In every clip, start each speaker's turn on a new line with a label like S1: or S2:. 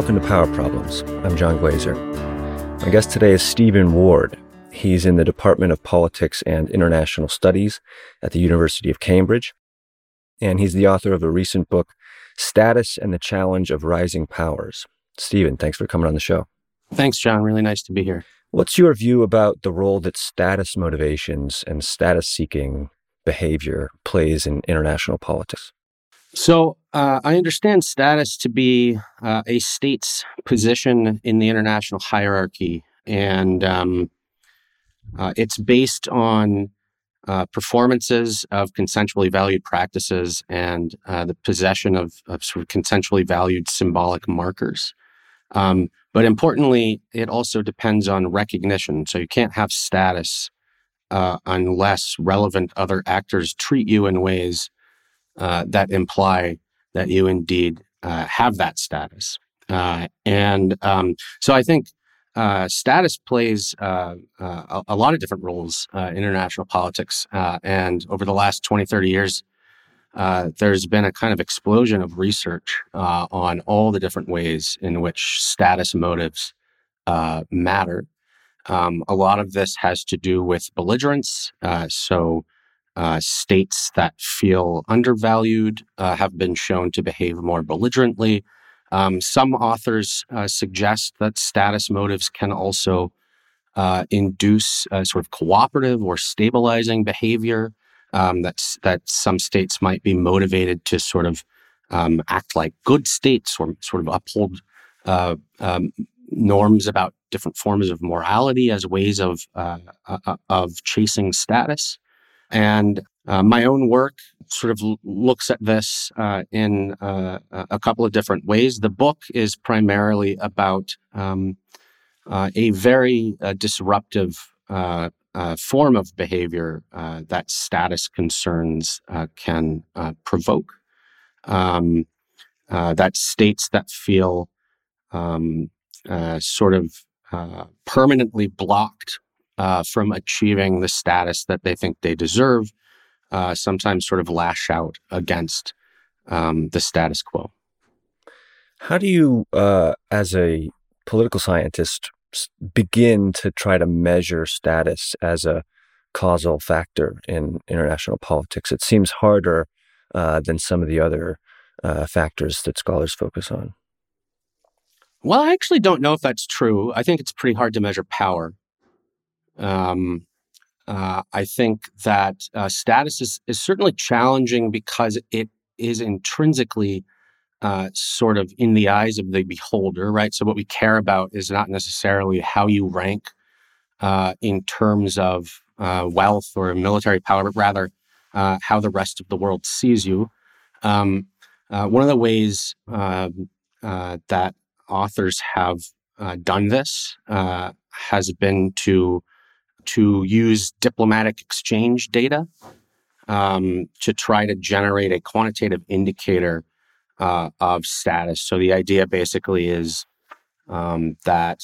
S1: welcome to Power Problems. I'm John Glaser. My guest today is Steven Ward. He's in the Department of Politics and International Studies at the University of Cambridge, and he's the author of a recent book, Status and the Challenge of Rising Powers. Steven, thanks for coming on the show.
S2: Thanks, John. Really nice to be here.
S1: What's your view about the role that status motivations and status seeking behavior plays in international politics?
S2: So, uh, I understand status to be uh, a state's position in the international hierarchy, and um, uh, it's based on uh, performances of consensually valued practices and uh, the possession of, of, sort of consensually valued symbolic markers. Um, but importantly, it also depends on recognition. So you can't have status uh, unless relevant other actors treat you in ways uh, that imply that you indeed uh, have that status. Uh, and um, so I think uh, status plays uh, a, a, lot of different roles in international politics. and over the last 20, 30 years, there's been a kind of explosion of research on all the different ways in which status motives matter. Um, a lot of this has to do with belligerence. So, uh, states that feel undervalued have been shown to behave more belligerently. Um, some authors suggest that status motives can also induce sort of cooperative or stabilizing behavior um, that some states might be motivated to sort of um, act like good states or sort of uphold uh, um, norms about different forms of morality as ways of uh, uh, uh of chasing status. And uh, my own work sort of l- looks at this uh, in a couple of different ways. The book is primarily about um, a very disruptive uh, form of behavior uh, that status concerns uh, can uh, provoke. Um, uh, that states that feel um, uh, sort of permanently blocked from achieving the status that they think they deserve, sometimes sort of lash out against um, the status quo.
S1: How do you, as a political scientist, begin to try to measure status as a causal factor in international politics. It seems harder uh, than some of the other uh, factors that scholars focus on.
S2: Well, I actually don't know if that's true. I think it's pretty hard to measure power. Um, uh, I think that uh, status is, is certainly challenging because it is intrinsically uh, sort of in the eyes of the beholder, right? So what we care about is not necessarily how you rank uh, in terms of uh, wealth or military power, but rather uh, how the rest of the world sees you. Um, one of the ways um, that authors have done this has been to to use diplomatic exchange data um, to try to generate a quantitative indicator uh, of status. So the idea basically is um, that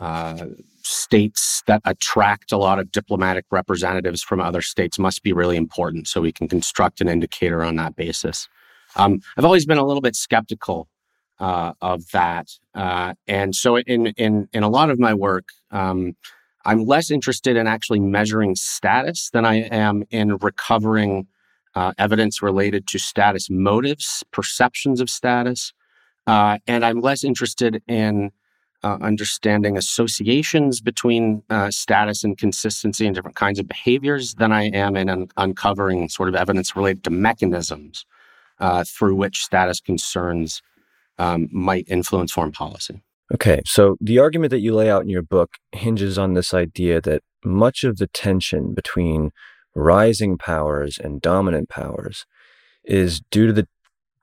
S2: uh, states that attract a lot of diplomatic representatives from other states must be really important. So we can construct an indicator on that basis. Um, I've always been a little bit skeptical uh, of that, uh, and so in in in a lot of my work. Um, I'm less interested in actually measuring status than I am in recovering uh, evidence related to status motives, perceptions of status. Uh, and I'm less interested in uh, understanding associations between uh, status and consistency and different kinds of behaviors than I am in un- uncovering sort of evidence related to mechanisms uh, through which status concerns um, might influence foreign policy.
S1: Okay, so the argument that you lay out in your book hinges on this idea that much of the tension between rising powers and dominant powers is due to the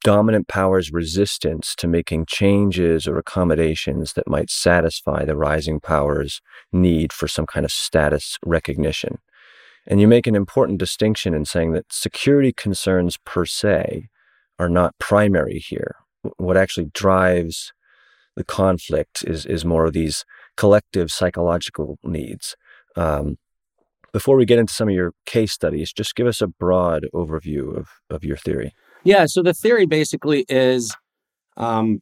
S1: dominant power's resistance to making changes or accommodations that might satisfy the rising power's need for some kind of status recognition. And you make an important distinction in saying that security concerns per se are not primary here. What actually drives the conflict is, is more of these collective psychological needs. Um, before we get into some of your case studies, just give us a broad overview of, of your theory.
S2: Yeah, so the theory basically is um,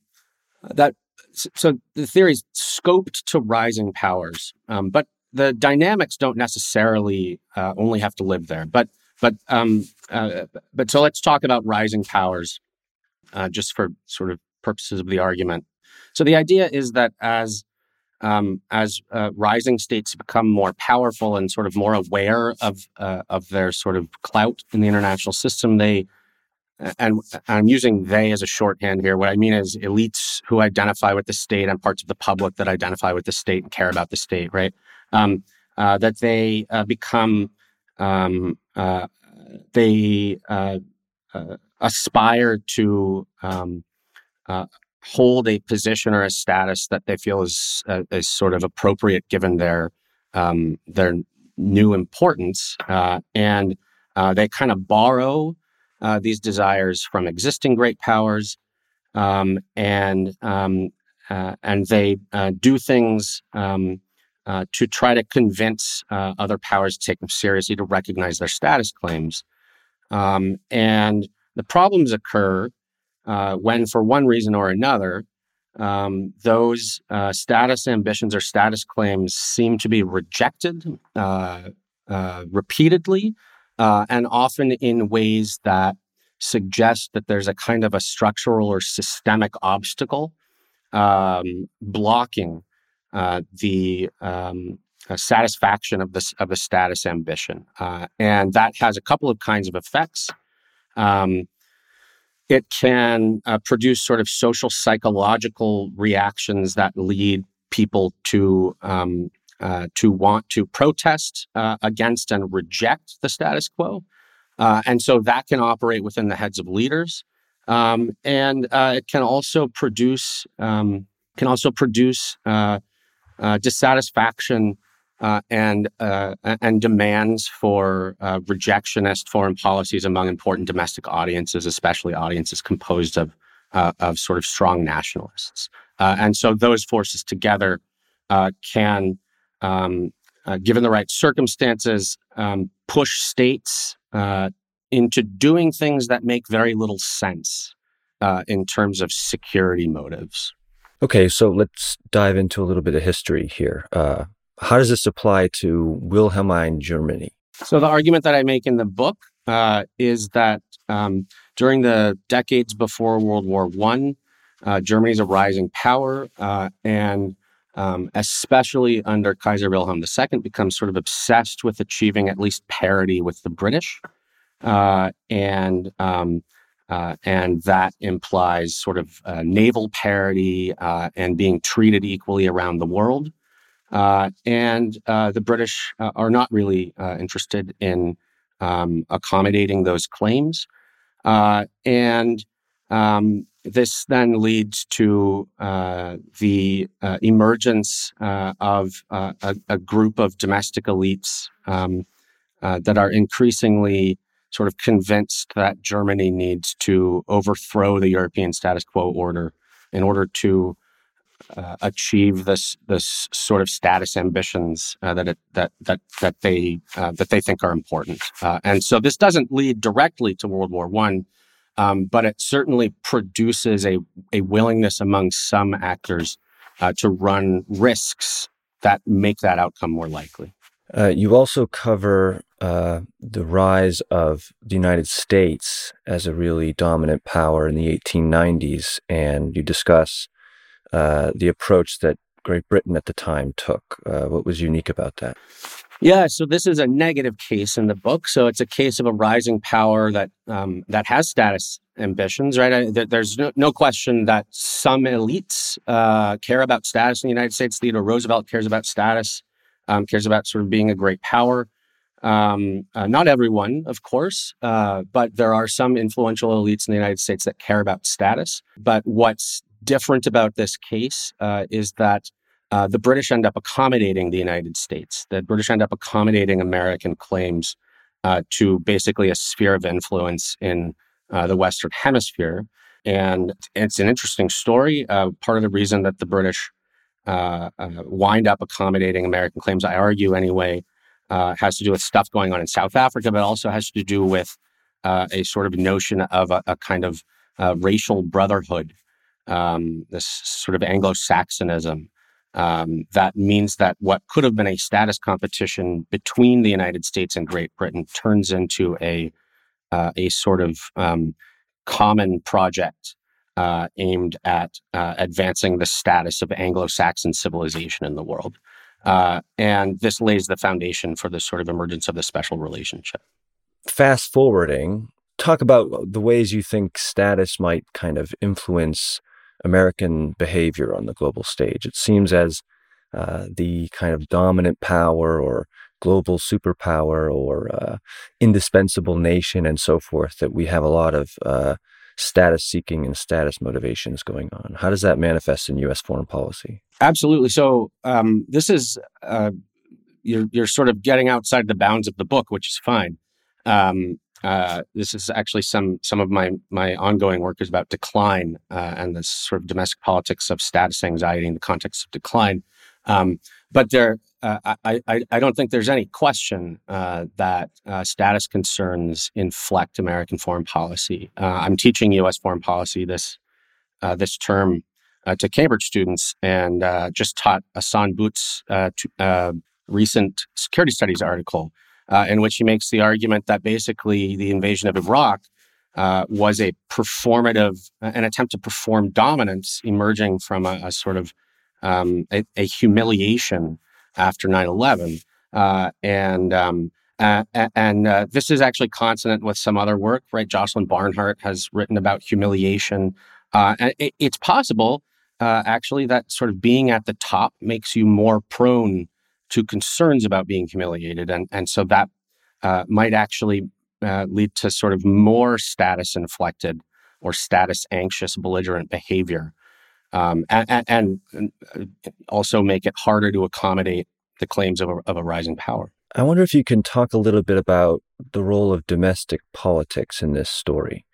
S2: that so the theory is scoped to rising powers, um, but the dynamics don't necessarily uh, only have to live there. But but um, uh, but so let's talk about rising powers, uh, just for sort of purposes of the argument. So the idea is that as um, as uh, rising states become more powerful and sort of more aware of uh, of their sort of clout in the international system, they and I'm using they as a shorthand here. What I mean is elites who identify with the state and parts of the public that identify with the state and care about the state, right? Um, uh, that they uh, become um, uh, they uh, aspire to um, hold a position or a status that they feel is is sort of appropriate given their um, their new importance, and they kind of borrow uh, these desires from existing great powers, um, and um, uh, and they uh, do things um, uh, to try to convince uh, other powers to take them seriously to recognize their status claims. Um, and the problems occur uh, when, for one reason or another, um, those status ambitions or status claims seem to be rejected repeatedly uh, and often in ways that suggest that there's a kind of a structural or systemic obstacle um, blocking uh, the um, uh, satisfaction of this of a status ambition, uh, and that has a couple of kinds of effects. Um, it can uh, produce sort of social psychological reactions that lead people to um, uh, to want to protest uh, against and reject the status quo. Uh, and so that can operate within the heads of leaders. Um, and uh, it can also produce um, can also produce uh, and and demands for rejectionist foreign policies among important domestic audiences, especially audiences composed of of sort of strong nationalists. and so those forces together can um, uh, given the right circumstances, um, push states uh, into doing things that make very little sense uh, in terms of security motives.
S1: Okay, so let's dive into a little bit of history here. Uh, how does this apply to Wilhelmine Germany?
S2: So, the argument that I make in the book uh, is that um, during the decades before World War I, uh, Germany is a rising power, and um, especially under Kaiser Wilhelm II, becomes sort of obsessed with achieving at least parity with the British, uh, and um, uh, and that implies sort of uh, naval parity uh, and being treated equally around the world. Uh, and uh, the British are not really interested in um, accommodating those claims, and um, this then leads to uh, the uh, emergence uh, of uh, a, a, group of domestic elites um, uh, that are increasingly sort of convinced that Germany needs to overthrow the European status quo order in order to uh, achieve this this sort of status ambitions that it, that that that they that they think are important. and so this doesn't lead directly to World War One um, but it certainly produces a, a willingness among some actors uh, to run risks that make that outcome more likely.
S1: Uh, you also cover uh, the rise of the United States as a really dominant power in the 1890s, and you discuss uh, the approach that Great Britain at the time took. Uh, what was unique about that?
S2: Yeah, so this is a negative case in the book. So it's a case of a rising power that um, that has status ambitions, right? I, th- there's no, no, question that some elites uh, care about status in the United States. Theodore Roosevelt cares about status, um, cares about sort of being a great power. Um, uh, not everyone, of course, uh, but there are some influential elites in the United States that care about status. But what's different about this case uh, is that uh, the British end up accommodating the United States. The British end up accommodating American claims uh, to basically a sphere of influence in uh, the Western Hemisphere. And it's an interesting story. Uh, part of the reason that the British uh, wind up accommodating American claims, I argue anyway, has to do with stuff going on in South Africa, but also has to do with a sort of notion of a, a kind of racial brotherhood um, this sort of Anglo-Saxonism um, that means that what could have been a status competition between the United States and Great Britain turns into a uh, a sort of um, common project uh, aimed at uh, advancing the status of Anglo-Saxon civilization in the world. Uh, and this lays the foundation for the sort of emergence of the special relationship.
S1: Fast forwarding, talk about the ways you think status might kind of influence American behavior on the global stage. It seems as uh, the kind of dominant power or global superpower or uh, indispensable nation and so forth that we have a lot of uh, status seeking and status motivations going on. How does that manifest in U.S. foreign policy?
S2: Absolutely. So um, this is uh, you're you're sort of getting outside the bounds of the book, which is fine. Um, uh, this is actually some some of my my ongoing work is about decline uh, and the sort of domestic politics of status anxiety in the context of decline. Um, but there, uh, I, I, I don't think there's any question uh, that uh, status concerns inflect American foreign policy. I'm teaching U.S. foreign policy this this term to Cambridge students, and just taught Ahsan Butt's recent security studies article uh, in which he makes the argument that basically the invasion of Iraq uh, was a performative, an attempt to perform dominance emerging from a, a sort of um, a, a, humiliation after 9 11. Uh, and um, and uh, this is actually consonant with some other work, right? Joslyn Barnhart has written about humiliation. Uh, and it, it's possible, uh, actually, that sort of being at the top makes you more prone to concerns about being humiliated. And, and so that uh, might actually uh, lead to sort of more status inflected or status anxious belligerent behavior. Um, and, and, and, uh, also make it harder to accommodate the claims of a, of a rising power.
S1: I wonder if you can talk a little bit about the role of domestic politics in this story.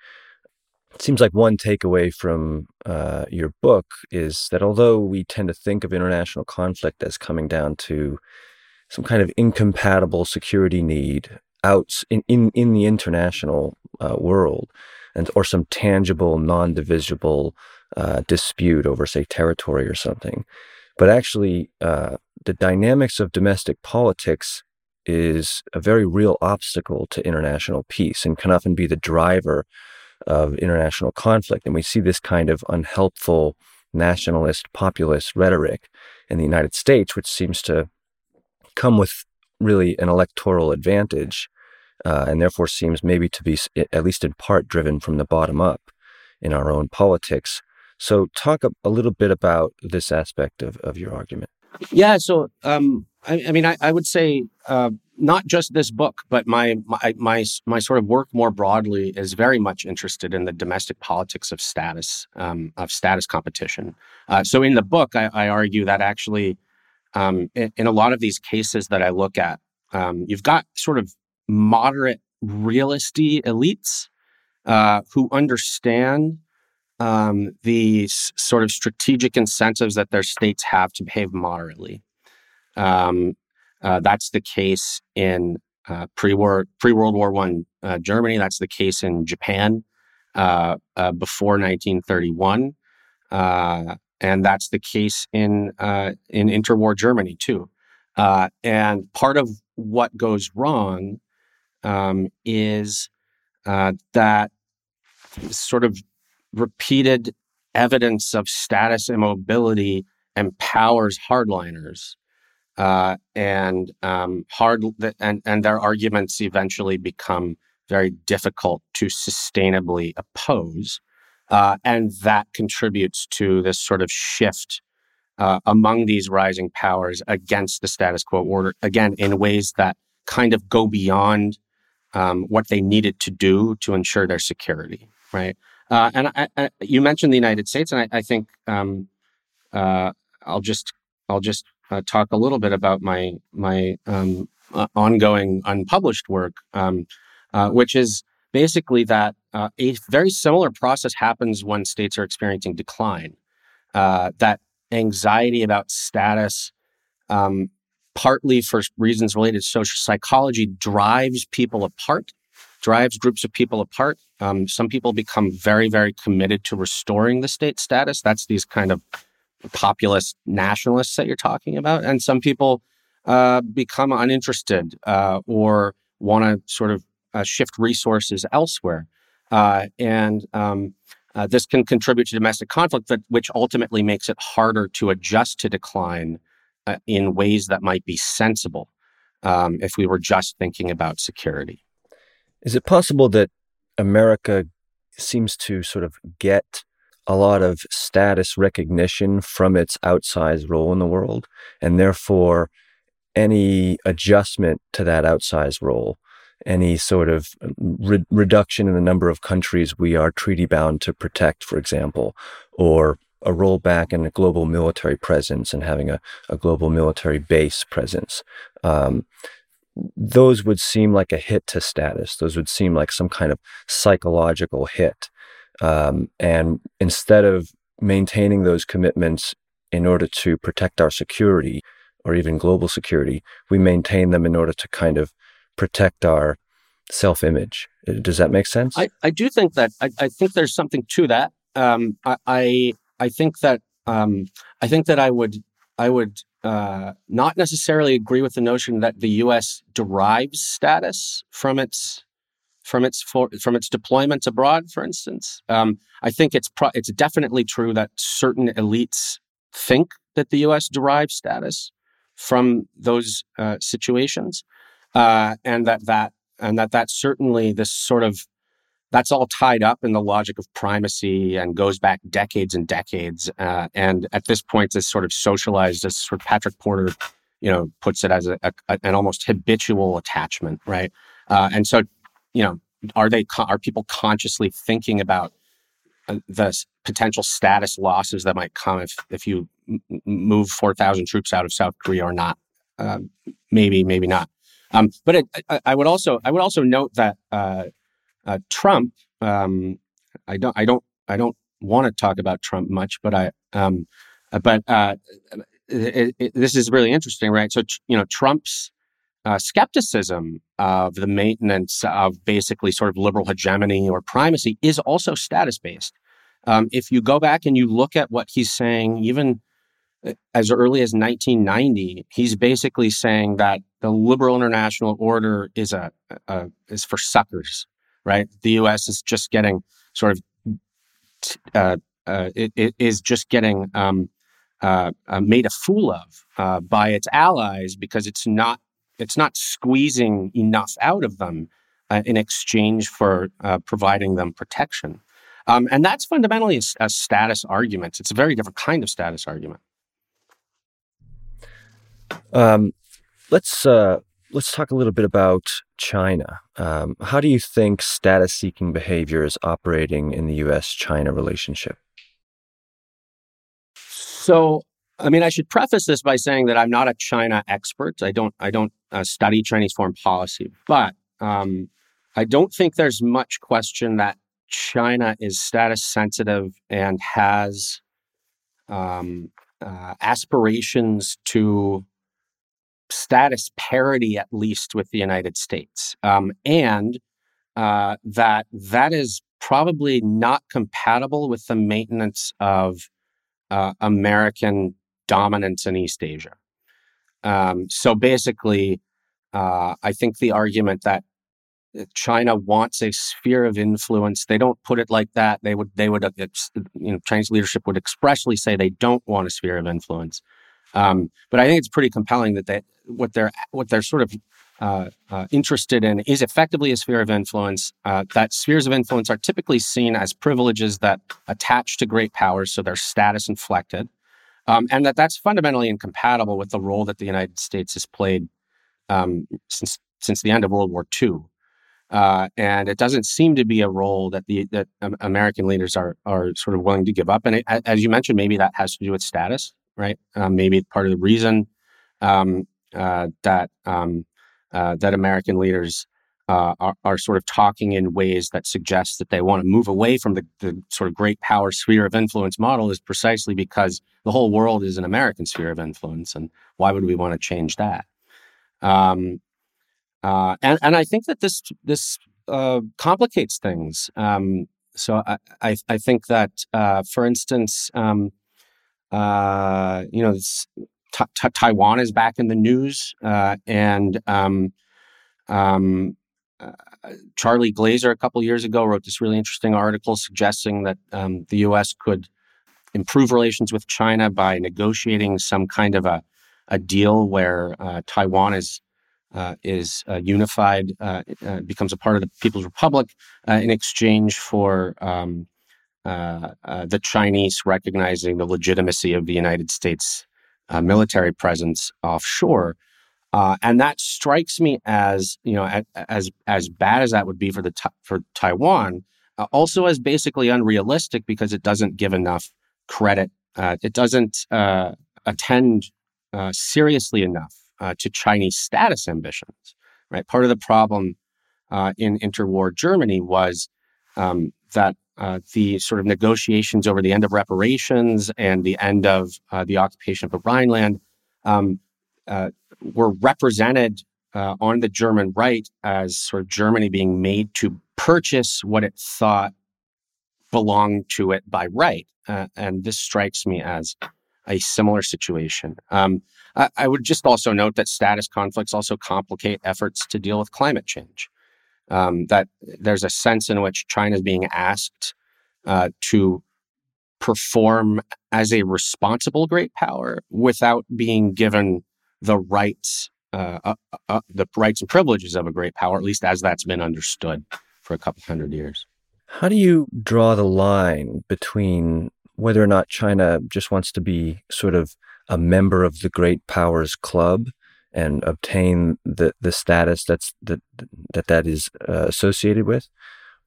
S1: It seems like one takeaway from uh, your book is that although we tend to think of international conflict as coming down to some kind of incompatible security need out in, in, in the international uh, world, and or some tangible, non-divisible uh, dispute over, say, territory or something, but actually uh, the dynamics of domestic politics is a very real obstacle to international peace and can often be the driver of international conflict. And we see this kind of unhelpful nationalist populist rhetoric in the United States, which seems to come with really an electoral advantage uh, and therefore seems maybe to be, at least in part, driven from the bottom up in our own politics. So, talk a, a little bit about this aspect of, of your argument.
S2: Yeah. So, um, I, I, mean, I, I would say uh, not just this book, but my, my my my sort of work more broadly is very much interested in the domestic politics of status um, of status competition. Uh, so in the book, I, I argue that actually, um, in, in, a lot of these cases that I look at, um, you've got sort of moderate realisty elites uh, who understand um, the s- sort of strategic incentives that their states have to behave moderately. Um, uh, that's the case in uh, pre-war, pre-World War One uh, Germany. That's the case in Japan uh, uh, before 1931, uh, and that's the case in in interwar Germany too. and part of what goes wrong um, is that sort of repeated evidence of status immobility empowers hardliners uh, and um, hard and and their arguments eventually become very difficult to sustainably oppose, uh, and that contributes to this sort of shift uh, among these rising powers against the status quo order again in ways that kind of go beyond um, what they needed to do to ensure their security, right? Uh, and I, I, you mentioned the United States, and I, I think um, uh, I'll just I'll just uh, talk a little bit about my my um, uh, ongoing unpublished work, um, uh, which is basically that uh, a very similar process happens when states are experiencing decline. Uh, that anxiety about status, um, partly for reasons related to social psychology, drives people apart drives groups of people apart. Um, some people become very, very committed to restoring the state status. That's these kind of populist nationalists that you're talking about. And some people uh, become uninterested uh, or want to sort of uh, shift resources elsewhere. Uh, and um, uh, this can contribute to domestic conflict, that, which ultimately makes it harder to adjust to decline uh, in ways that might be sensible um, if we were just thinking about security.
S1: Is it possible that America seems to sort of get a lot of status recognition from its outsized role in the world, and therefore any adjustment to that outsized role any sort of re- reduction in the number of countries we are treaty bound to protect, for example, or a rollback in a global military presence and having a, a global military base presence. Um, those would seem like a hit to status. Those would seem like some kind of psychological hit. Um, and instead of maintaining those commitments in order to protect our security or even global security, we maintain them in order to kind of protect our self image. Uh, does that make sense?
S2: I, I do think that I, I think there's something to that. Um, I, I, I think that um, I think that I would I would uh, not necessarily agree with the notion that the U.S. derives status from its from its for, from its deployments abroad. For instance, um, I think it's pro- it's definitely true that certain elites think that the U.S. derives status from those uh, situations uh, and that that and that that certainly this sort of that's all tied up in the logic of primacy and goes back decades and decades. Uh, and at this point, it's sort of socialized, as sort of Patrick Porter, you know, puts it as a, a, an almost habitual attachment, right? Uh, and so, you know, are they are people consciously thinking about uh, the potential status losses that might come if if you move four thousand troops out of South Korea or not? Uh, maybe, maybe not. Um, but it, I, would also I would also note that uh, uh, Trump. Um, I don't I don't I don't want to talk about Trump much, but I um, but uh, it, it, this is really interesting, right? So you know Trump's uh, skepticism of the maintenance of basically sort of liberal hegemony or primacy is also status based. Um, if you go back and you look at what he's saying, even as early as 1990, he's basically saying that the liberal international order is a, a is for suckers, right? The U.S. is just getting sort of uh, uh, it, it is just getting um, uh, uh, made a fool of uh, by its allies because it's not it's not squeezing enough out of them uh, in exchange for providing them protection. Um, and that's fundamentally a, a status argument. It's a very different kind of status argument.
S1: Um, let's uh, let's talk a little bit about China. Um, how do you think status-seeking behavior is operating in the U.S.-China relationship?
S2: So, I mean, I should preface this by saying that I'm not a China expert. I don't I don't uh, study Chinese foreign policy, but um, I don't think there's much question that China is status sensitive and has um, uh, aspirations to status parity, at least with the United States, um, and uh, that that is probably not compatible with the maintenance of uh, American dominance in East Asia. Um, so basically, uh, I think the argument that China wants a sphere of influence. They don't put it like that. They would, they would, uh, you know, Chinese leadership would expressly say they don't want a sphere of influence. Um, but I think it's pretty compelling that they, what they're what they're sort of uh, uh, interested in is effectively a sphere of influence. Uh, that spheres of influence are typically seen as privileges that attach to great powers, so they're status inflected, um, and that that's fundamentally incompatible with the role that the United States has played um, since since the end of World War II. Uh, and it doesn't seem to be a role that the that American leaders are are sort of willing to give up. And it, as you mentioned, maybe that has to do with status right? Um, maybe part of the reason um, uh, that um, uh, that American leaders uh, are, are, sort of talking in ways that suggest that they want to move away from the, the, sort of great power sphere of influence model is precisely because the whole world is an American sphere of influence, and why would we want to change that? Um, uh, and and I think that this this uh, complicates things. Um, so I, I, I, think that, uh, for instance, um, uh, you know, t- t- Taiwan is back in the news, and um, um, Charlie Glaser a couple years ago wrote this really interesting article suggesting that um, the U.S. could improve relations with China by negotiating some kind of a, a deal where uh, Taiwan is uh, is uh, unified, uh, uh, becomes a part of the People's Republic in exchange for um, the Chinese recognizing the legitimacy of the United States military presence offshore. Uh, and that strikes me as you know as as bad as that would be for the for Taiwan, uh, also as basically unrealistic because it doesn't give enough credit. Uh, it doesn't uh, attend uh, seriously enough uh, to Chinese status ambitions. Right. Part of the problem in interwar Germany was um, that the sort of negotiations over the end of reparations and the end of the occupation of the Rhineland. Um, uh, were represented uh, on the German right as sort of Germany being made to purchase what it thought belonged to it by right. Uh, and this strikes me as a similar situation. Um, I, I, would just also note that status conflicts also complicate efforts to deal with climate change. Um, that there's a sense in which China is being asked uh, to perform as a responsible great power without being given the rights, uh, uh, uh, the rights and privileges of a great power, at least as that's been understood for a couple hundred years.
S1: How do you draw the line between whether or not China just wants to be sort of a member of the great powers club and obtain the, the status that's that that, that is uh, associated with,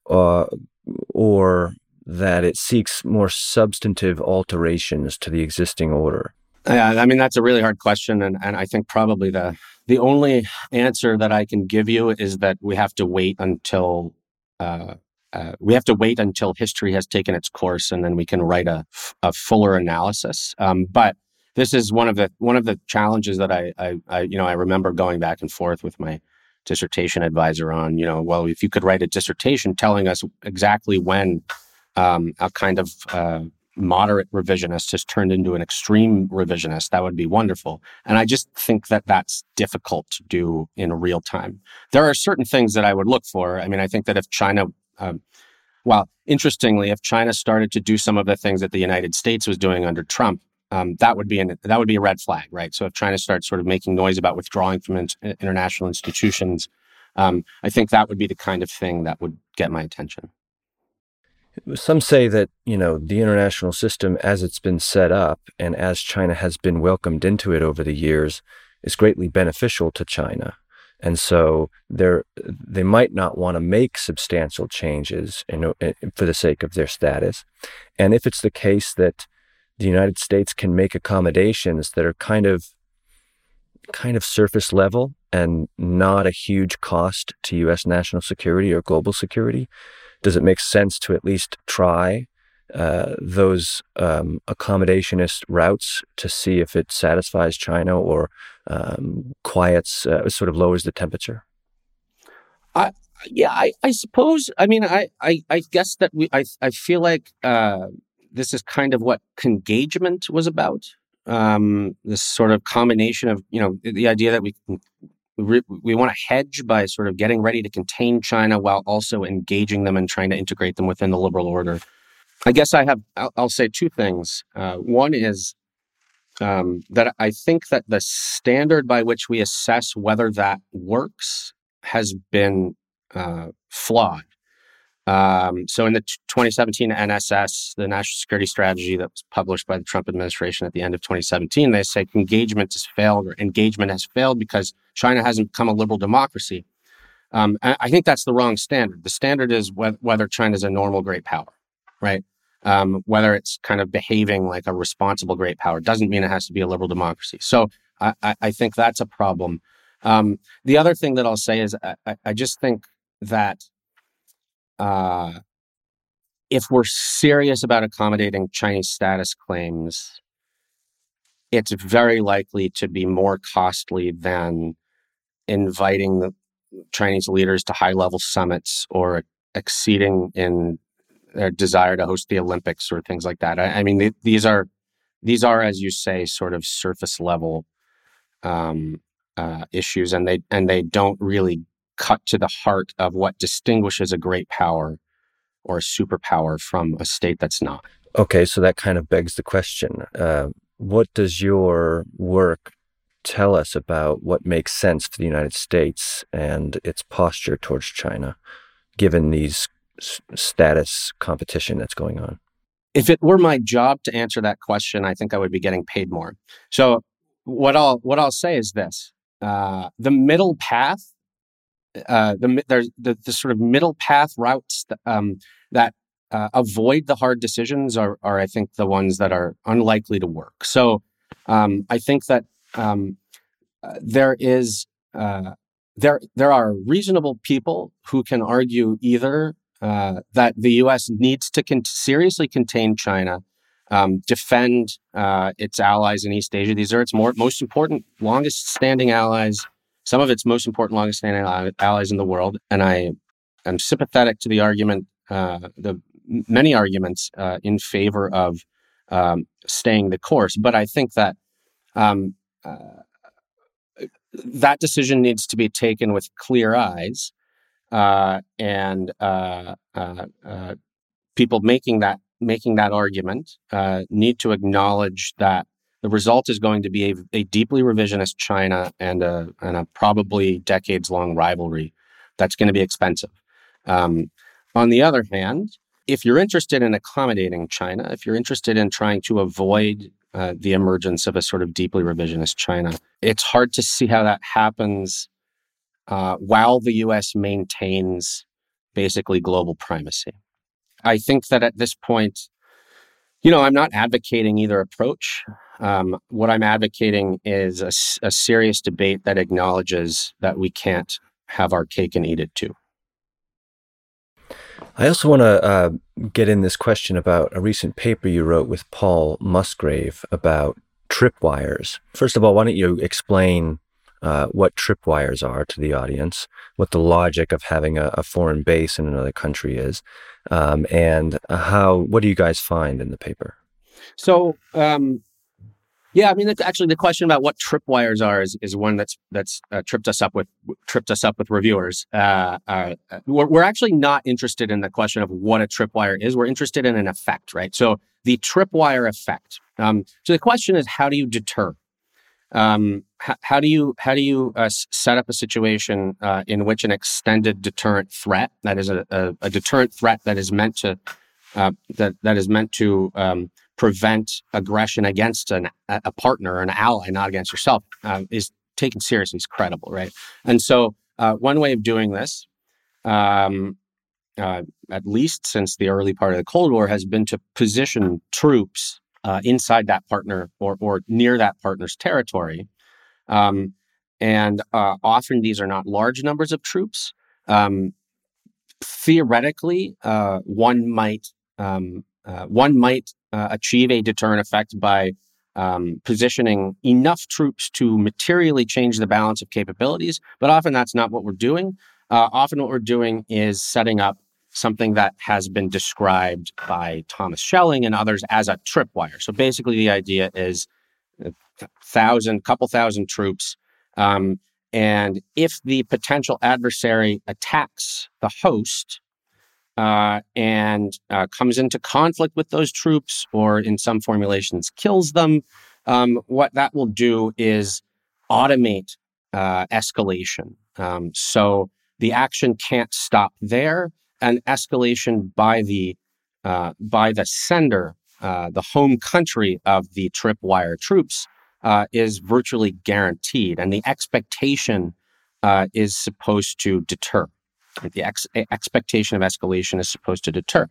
S1: uh, or that it seeks more substantive alterations to the existing order?
S2: Yeah, I mean that's a really hard question, and and I think probably the the only answer that I can give you is that we have to wait until uh, uh, we have to wait until history has taken its course, and then we can write a, a fuller analysis. Um, but this is one of the one of the challenges that I, I, I you know I remember going back and forth with my dissertation advisor on. You know, well, if you could write a dissertation telling us exactly when um, a kind of uh, moderate revisionist has turned into an extreme revisionist, that would be wonderful. And I just think that that's difficult to do in real time. There are certain things that I would look for. I mean, I think that if China, um, well, interestingly, if China started to do some of the things that the United States was doing under Trump, um, that would be an, that would be a red flag, right? So if China starts sort of making noise about withdrawing from in, international institutions, um, I think that would be the kind of thing that would get my attention.
S1: Some say that, you know, the international system as it's been set up and as China has been welcomed into it over the years is greatly beneficial to China. And so they might not want to make substantial changes in, in, for the sake of their status. And if it's the case that the United States can make accommodations that are kind of kind of surface level and not a huge cost to US national security or global security, does it make sense to at least try uh, those um, accommodationist routes to see if it satisfies China or um, quiets, uh, sort of lowers the temperature?
S2: I, yeah, I, I suppose. I mean, I, I, I guess that we. I, I feel like uh, this is kind of what engagement was about. Um, this sort of combination of you know the idea that we we, want to hedge by sort of getting ready to contain China while also engaging them and trying to integrate them within the liberal order. I guess I have, I'll, I'll say two things. Uh, one is um, that I think that the standard by which we assess whether that works has been uh, flawed. Um, so in the 2017 NSS, the National Security Strategy that was published by the Trump administration at the end of 2017, they say engagement has failed or engagement has failed because China hasn't become a liberal democracy. Um, I think that's the wrong standard. The standard is wh- whether China is a normal great power, right? Um, whether it's kind of behaving like a responsible great power doesn't mean it has to be a liberal democracy. So I, I think that's a problem. Um, the other thing that I'll say is I, I just think that uh, if we're serious about accommodating Chinese status claims, it's very likely to be more costly than inviting the, Chinese leaders to high level summits or exceeding in their desire to host the Olympics or things like that. I, I mean, th- these are these are, as you say, sort of surface level um, uh, issues, and they and they don't really cut to the heart of what distinguishes a great power or a superpower from a state that's not.
S1: Okay, so that kind of begs the question: uh, What does your work tell us about what makes sense for the United States and its posture towards China, given these status competition that's going on?
S2: If it were my job to answer that question, I think I would be getting paid more. So what I'll what I'll say is this: uh, the middle path, uh, the the, the sort of middle path routes that, um, that uh, avoid the hard decisions are are I think the ones that are unlikely to work. So um, I think that um, uh, there is uh, there there are reasonable people who can argue either uh, that the U.S. needs to con- seriously contain China, um, defend uh, its allies in East Asia. These are its more, most important, longest standing allies. Some of its most important, longest standing allies in the world, and I am sympathetic to the argument, uh, the many arguments uh, in favor of um, staying the course. But I think that um, uh, that decision needs to be taken with clear eyes, uh, and uh, uh, uh people making that making that argument uh, need to acknowledge that the result is going to be a, a deeply revisionist China and a, and a probably decades long rivalry that's going to be expensive. Um, on the other hand, if you're interested in accommodating China, if you're interested in trying to avoid uh, the emergence of a sort of deeply revisionist China. It's hard to see how that happens uh, while the US maintains basically global primacy. I think that at this point, you know, I'm not advocating either approach. Um, what I'm advocating is a, a serious debate that acknowledges that we can't have our cake and eat it too.
S1: I also want to uh, get in this question about a recent paper you wrote with Paul Musgrave about tripwires. First of all, why don't you explain uh, what tripwires are to the audience, what the logic of having a, a foreign base in another country is, um, and how what do you guys find in the paper?
S2: So um, yeah, I mean, actually, the question about what tripwires are is, is one that's that's uh, tripped us up with tripped us up with reviewers. Uh, uh, we're, we're actually not interested in the question of what a tripwire is. We're interested in an effect, right? So the tripwire effect. Um, so the question is, how do you deter? Um, h- how do you how do you uh, set up a situation uh, in which an extended deterrent threat, that is a, a, a deterrent threat that is meant to uh, that that is meant to um, prevent aggression against an, a partner an ally, not against yourself, uh, is taken seriously, is credible, right? And so, uh, one way of doing this, um, uh, at least since the early part of the Cold War, has been to position troops uh, inside that partner or, or near that partner's territory. Um, and uh, often these are not large numbers of troops. Um, theoretically, uh, one might um, one might uh, achieve a deterrent effect by um, positioning enough troops to materially change the balance of capabilities. But often that's not what we're doing. Uh, often what we're doing is setting up something that has been described by Thomas Schelling and others as a tripwire. So basically, the idea is a thousand, couple thousand troops. Um, and if the potential adversary attacks the host, uh, and uh, comes into conflict with those troops or in some formulations kills them, um, what that will do is automate uh, escalation. Um, so the action can't stop there, and escalation by the uh, by the sender, uh, the home country of the tripwire troops, uh, is virtually guaranteed, and the expectation is supposed to deter. The ex- expectation of escalation is supposed to deter.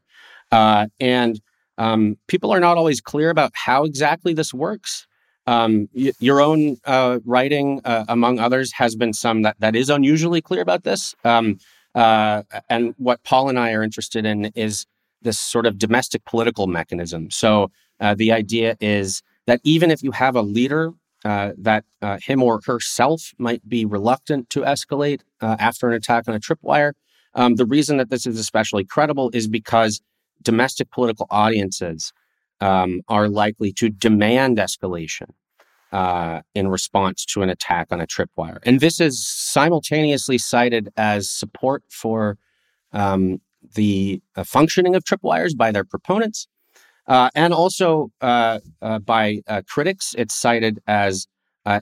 S2: Uh, and um, people are not always clear about how exactly this works. Um, y- your own uh, writing, uh, among others, has been some that, that is unusually clear about this. Um, uh, and what Paul and I are interested in is this sort of domestic political mechanism. So uh, the idea is that even if you have a leader uh, that uh, him or herself might be reluctant to escalate uh, after an attack on a tripwire. Um, the reason that this is especially credible is because domestic political audiences um, are likely to demand escalation uh, in response to an attack on a tripwire. And this is simultaneously cited as support for um, the uh, functioning of tripwires by their proponents. Uh, and also uh, uh, by uh, critics, it's cited as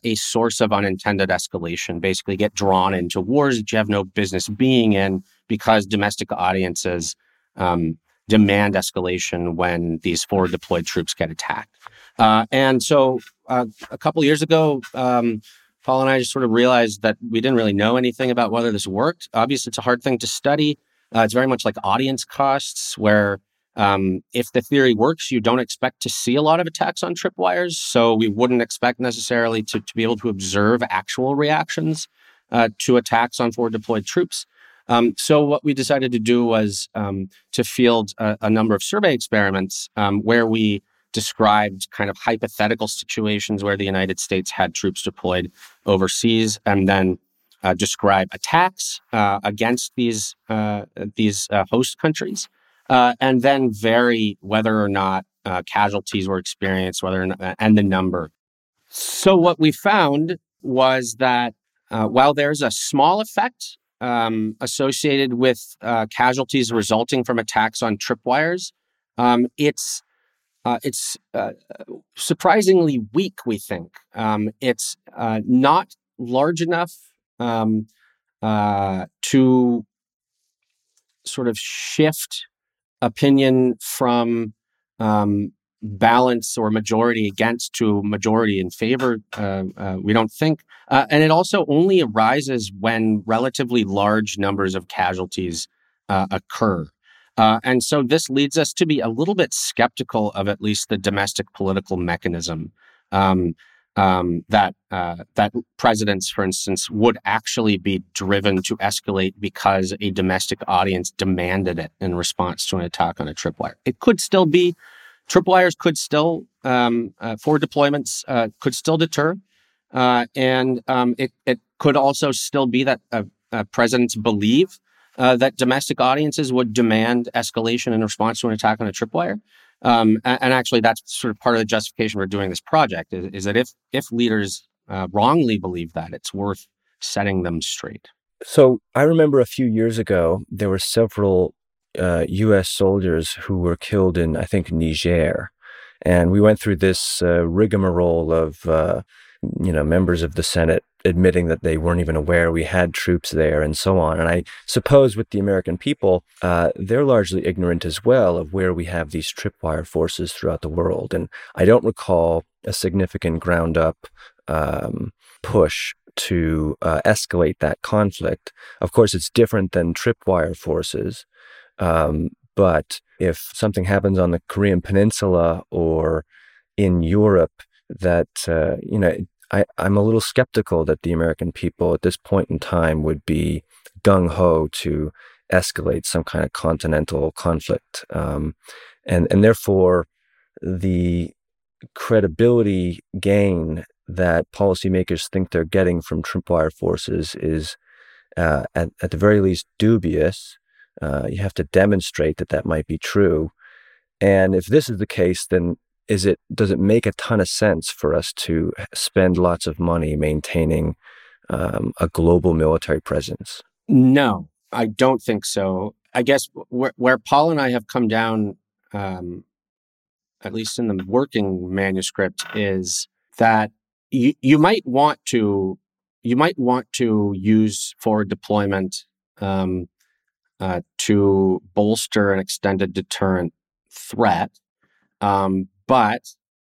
S2: a source of unintended escalation, basically get drawn into wars that you have no business being in because domestic audiences um, demand escalation when these forward deployed troops get attacked. Uh, and so uh, a couple years ago, um, Paul and I just sort of realized that we didn't really know anything about whether this worked. Obviously, it's a hard thing to study. Uh, it's very much like audience costs, where um, if the theory works, you don't expect to see a lot of attacks on tripwires. So we wouldn't expect necessarily to, to be able to observe actual reactions uh, to attacks on forward deployed troops. Um, so what we decided to do was um, to field a, a, number of survey experiments um, where we described kind of hypothetical situations where the United States had troops deployed overseas, and then uh, describe attacks uh, against these uh, these uh, host countries, uh, and then vary whether or not uh, casualties were experienced, whether not, and the number. So what we found was that while there's a small effect um, associated with uh, casualties resulting from attacks on tripwires. Um, it's uh, it's uh, surprisingly weak. We think um, it's uh, not large enough um, uh, to sort of shift opinion from um, balance or majority against to majority in favor. Uh, uh, we don't think, uh, and it also only arises when relatively large numbers of casualties uh, occur. Uh, and so this leads us to be a little bit skeptical of at least the domestic political mechanism um, um, that uh, that presidents, for instance, would actually be driven to escalate because a domestic audience demanded it in response to an attack on a tripwire. It could still be Tripwires could still, um, uh, for deployments, uh, could still deter. Uh, and um, it, it could also still be that uh, uh, presidents believe uh, that domestic audiences would demand escalation in response to an attack on a tripwire. Um, and, actually, that's sort of part of the justification for doing this project is, is that if if leaders wrongly believe that, it's worth setting them straight.
S1: So I remember a few years ago, there were several uh, U.S. soldiers who were killed in, I think, Niger. And we went through this uh, rigmarole of, uh, you know, members of the Senate admitting that they weren't even aware we had troops there and so on. And I suppose with the American people, uh, they're largely ignorant as well of where we have these tripwire forces throughout the world. And I don't recall a significant ground up um, push to uh, escalate that conflict. Of course, it's different than tripwire forces. Um, but if something happens on the Korean Peninsula or in Europe, that uh, you know, I, I'm a little skeptical that the American people at this point in time would be gung ho to escalate some kind of continental conflict, um, and and therefore the credibility gain that policymakers think they're getting from tripwire forces is uh, at, at the very least dubious uh, you have to demonstrate that that might be true. And if this is the case, then is it does it make a ton of sense for us to spend lots of money maintaining um, a global military presence?
S2: No, I don't think so. I guess where, where Paul and I have come down, um, at least in the working manuscript, is that you you might want to you might want to use forward deployment um, uh, to bolster an extended deterrent threat. Um, but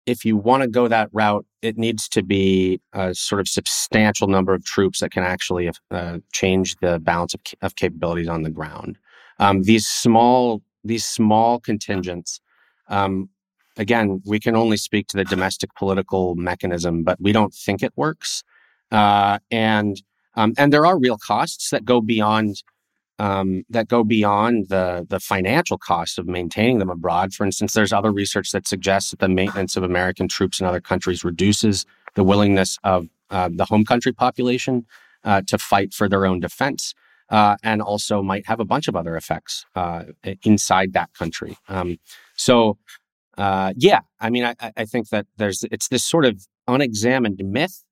S2: if you want to go that route, it needs to be a sort of substantial number of troops that can actually uh, change the balance of, of, capabilities on the ground. Um, these small these small contingents, um, again, we can only speak to the domestic political mechanism, but we don't think it works. Uh, and um, and there are real costs that go beyond um, that go beyond the the financial cost of maintaining them abroad. For instance, there's other research that suggests that the maintenance of American troops in other countries reduces the willingness of uh, the home country population uh, to fight for their own defense. Uh, and also might have a bunch of other effects uh, inside that country. Um, so, uh, yeah, I mean, I, I, think that there's it's this sort of unexamined myth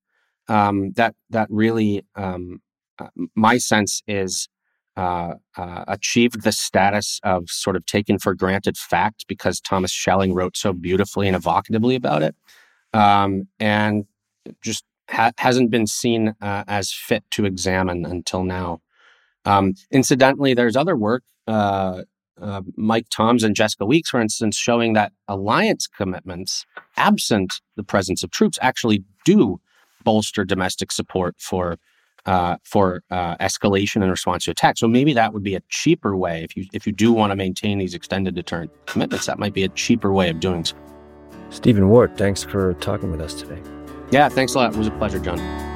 S2: um, that that really, um, uh, my sense is, uh, uh, achieved the status of sort of taken for granted fact because Thomas Schelling wrote so beautifully and evocatively about it, um, and just ha- hasn't been seen uh, as fit to examine until now. Um, incidentally, there's other work, uh, uh, Mike Tomz and Jessica Weeks, for instance, showing that alliance commitments, absent the presence of troops, actually do bolster domestic support for uh, for uh, escalation in response to attack. So maybe that would be a cheaper way if you if you do want to maintain these extended deterrent commitments. That might be a cheaper way of doing so.
S1: Steven Ward, thanks for talking with us today.
S2: Yeah, thanks a lot. It was a pleasure, John.